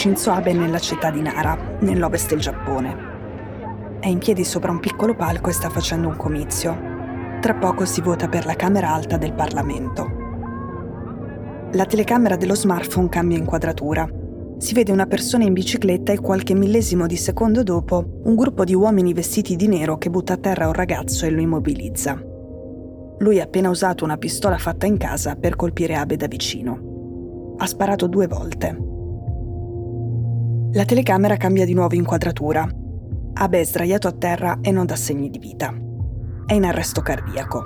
Shinzo Abe nella città di Nara, nell'ovest del Giappone. È in piedi sopra un piccolo palco e sta facendo un comizio. Tra poco si vota per la Camera Alta del Parlamento. La telecamera dello smartphone cambia inquadratura. Si vede una persona in bicicletta e qualche millesimo di secondo dopo un gruppo di uomini vestiti di nero che butta a terra un ragazzo e lo immobilizza. Lui ha appena usato una pistola fatta in casa per colpire Abe da vicino. Ha sparato due volte. La telecamera cambia di nuovo inquadratura. Abe è sdraiato a terra e non dà segni di vita. È in arresto cardiaco.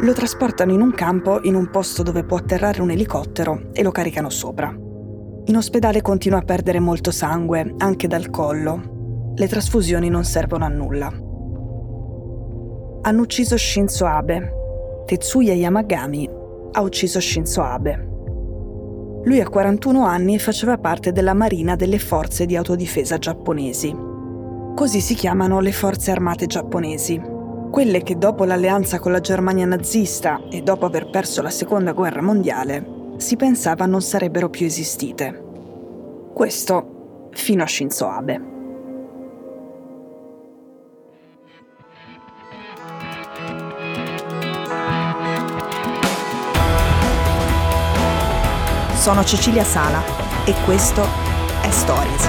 Lo trasportano in un campo in un posto dove può atterrare un elicottero e lo caricano sopra. In ospedale continua a perdere molto sangue, anche dal collo. Le trasfusioni non servono a nulla. Hanno ucciso Shinzo Abe. Tetsuya Yamagami ha ucciso Shinzo Abe. Lui ha 41 anni faceva parte della marina delle forze di autodifesa giapponesi. Così si chiamano le forze armate giapponesi, quelle che dopo l'alleanza con la Germania nazista e dopo aver perso la seconda guerra mondiale si pensava non sarebbero più esistite. Questo fino a Shinzo Abe. Sono Cecilia Sala e questo è Stories.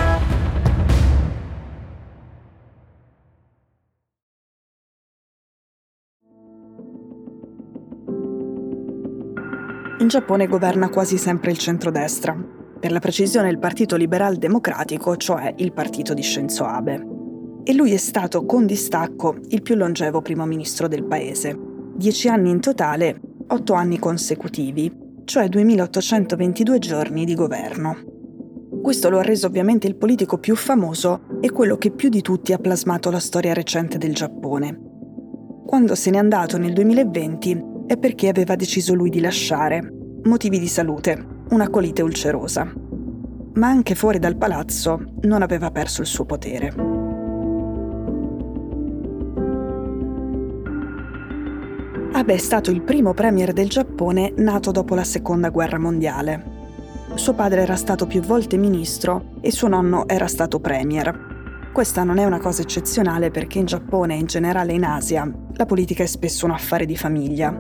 In Giappone governa quasi sempre il centrodestra, per la precisione il Partito Liberal Democratico, cioè il partito di Shinzo Abe. E lui è stato con distacco il più longevo primo ministro del paese. Dieci anni in totale, otto anni consecutivi, cioè 2822 giorni di governo. Questo lo ha reso ovviamente il politico più famoso e quello che più di tutti ha plasmato la storia recente del Giappone. Quando se n'è andato nel 2020 è perché aveva deciso lui di lasciare. Motivi di salute, una colite ulcerosa. Ma anche fuori dal palazzo non aveva perso il suo potere. Abe è stato il primo premier del Giappone nato dopo la seconda guerra mondiale. Suo padre era stato più volte ministro e suo nonno era stato premier. Questa non è una cosa eccezionale perché in Giappone e in generale in Asia la politica è spesso un affare di famiglia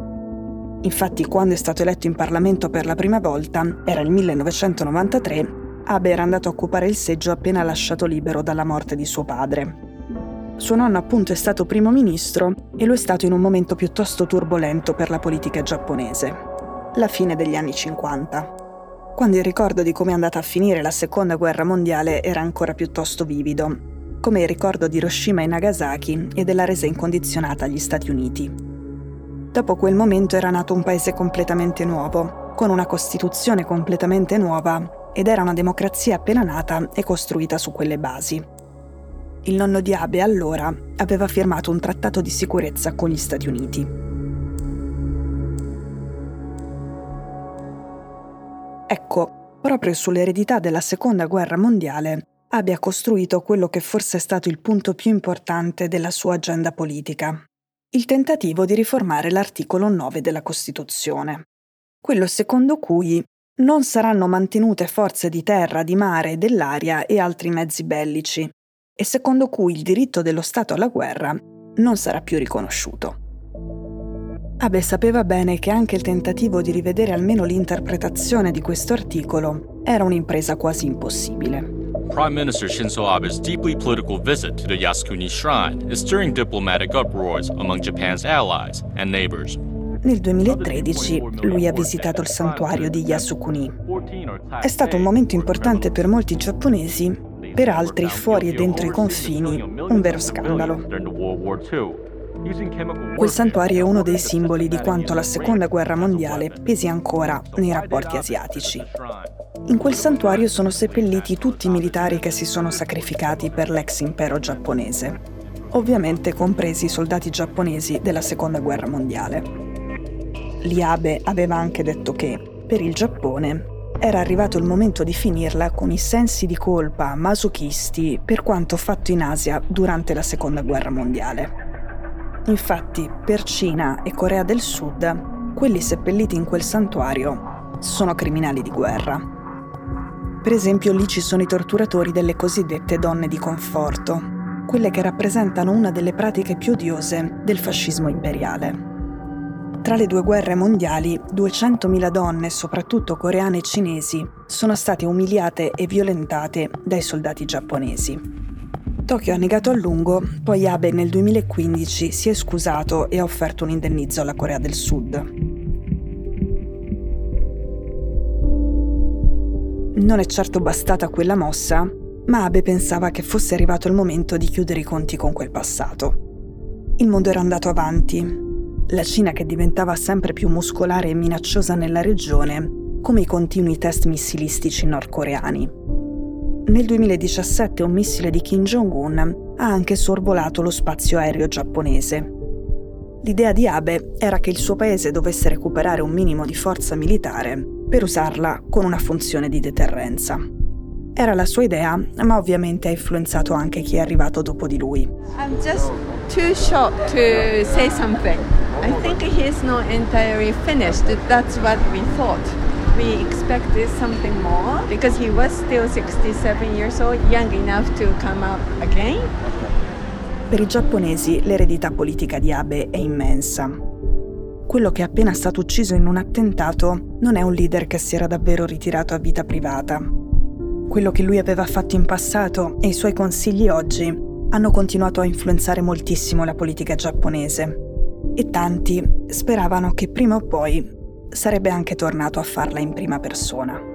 Infatti, quando è stato eletto in Parlamento per la prima volta, era il 1993, Abe era andato a occupare il seggio appena lasciato libero dalla morte di suo padre. Suo nonno appunto è stato primo ministro e lo è stato in un momento piuttosto turbolento per la politica giapponese, la fine degli anni 50, quando il ricordo di come è andata a finire la seconda guerra mondiale era ancora piuttosto vivido, come il ricordo di Hiroshima e Nagasaki e della resa incondizionata agli Stati Uniti. Dopo quel momento era nato un paese completamente nuovo, con una Costituzione completamente nuova ed era una democrazia appena nata e costruita su quelle basi. Il nonno di Abe allora aveva firmato un trattato di sicurezza con gli Stati Uniti. Ecco, proprio sull'eredità della Seconda Guerra Mondiale, Abe ha costruito quello che forse è stato il punto più importante della sua agenda politica, il tentativo di riformare l'articolo 9 della Costituzione, quello secondo cui non saranno mantenute forze di terra, di mare, dell'aria e altri mezzi bellici, e secondo cui il diritto dello Stato alla guerra non sarà più riconosciuto. Abe sapeva bene che anche il tentativo di rivedere almeno l'interpretazione di questo articolo era un'impresa quasi impossibile. Prime Minister Shinzo Abe's deeply political visit to the Yasukuni Shrine is stirring diplomatic uproars among Japan's allies and neighbors. Nel 2013 lui ha visitato il santuario di Yasukuni. È stato un momento importante per molti giapponesi, per altri fuori e dentro i confini, un vero scandalo. Quel santuario è uno dei simboli di quanto la seconda guerra mondiale pesi ancora nei rapporti asiatici. In quel santuario sono seppelliti tutti i militari che si sono sacrificati per l'ex impero giapponese, ovviamente compresi i soldati giapponesi della Seconda Guerra Mondiale. Liabe aveva anche detto che, per il Giappone, era arrivato il momento di finirla con i sensi di colpa masochisti per quanto fatto in Asia durante la Seconda Guerra Mondiale. Infatti, per Cina e Corea del Sud, quelli seppelliti in quel santuario sono criminali di guerra. Per esempio lì ci sono i torturatori delle cosiddette donne di conforto, quelle che rappresentano una delle pratiche più odiose del fascismo imperiale. Tra le due guerre mondiali, 200.000 donne, soprattutto coreane e cinesi, sono state umiliate e violentate dai soldati giapponesi. Tokyo ha negato a lungo, poi Abe nel 2015 si è scusato e ha offerto un indennizzo alla Corea del Sud. Non è certo bastata quella mossa, ma Abe pensava che fosse arrivato il momento di chiudere i conti con quel passato. Il mondo era andato avanti. La Cina che diventava sempre più muscolare e minacciosa nella regione, come i continui test missilistici nordcoreani. Nel 2017 un missile di Kim Jong-un ha anche sorvolato lo spazio aereo giapponese. L'idea di Abe era che il suo paese dovesse recuperare un minimo di forza militare per usarla con una funzione di deterrenza. Era la sua idea, ma ovviamente ha influenzato anche chi è arrivato dopo di lui. I'm just too shocked to say something. I think he's not entirely finished. That's what we thought we expected something more because he was still 67 years old, young enough to come out again. Per i giapponesi l'eredità politica di Abe è immensa. Quello che è appena stato ucciso in un attentato non è un leader che si era davvero ritirato a vita privata. Quello che lui aveva fatto in passato e i suoi consigli oggi hanno continuato a influenzare moltissimo la politica giapponese e tanti speravano che prima o poi sarebbe anche tornato a farla in prima persona.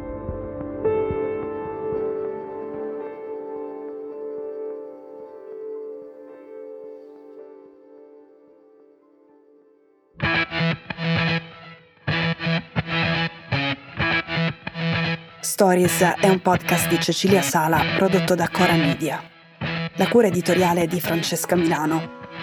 Stories è un podcast di Cecilia Sala prodotto da Cora Media. La cura editoriale è di Francesca Milano.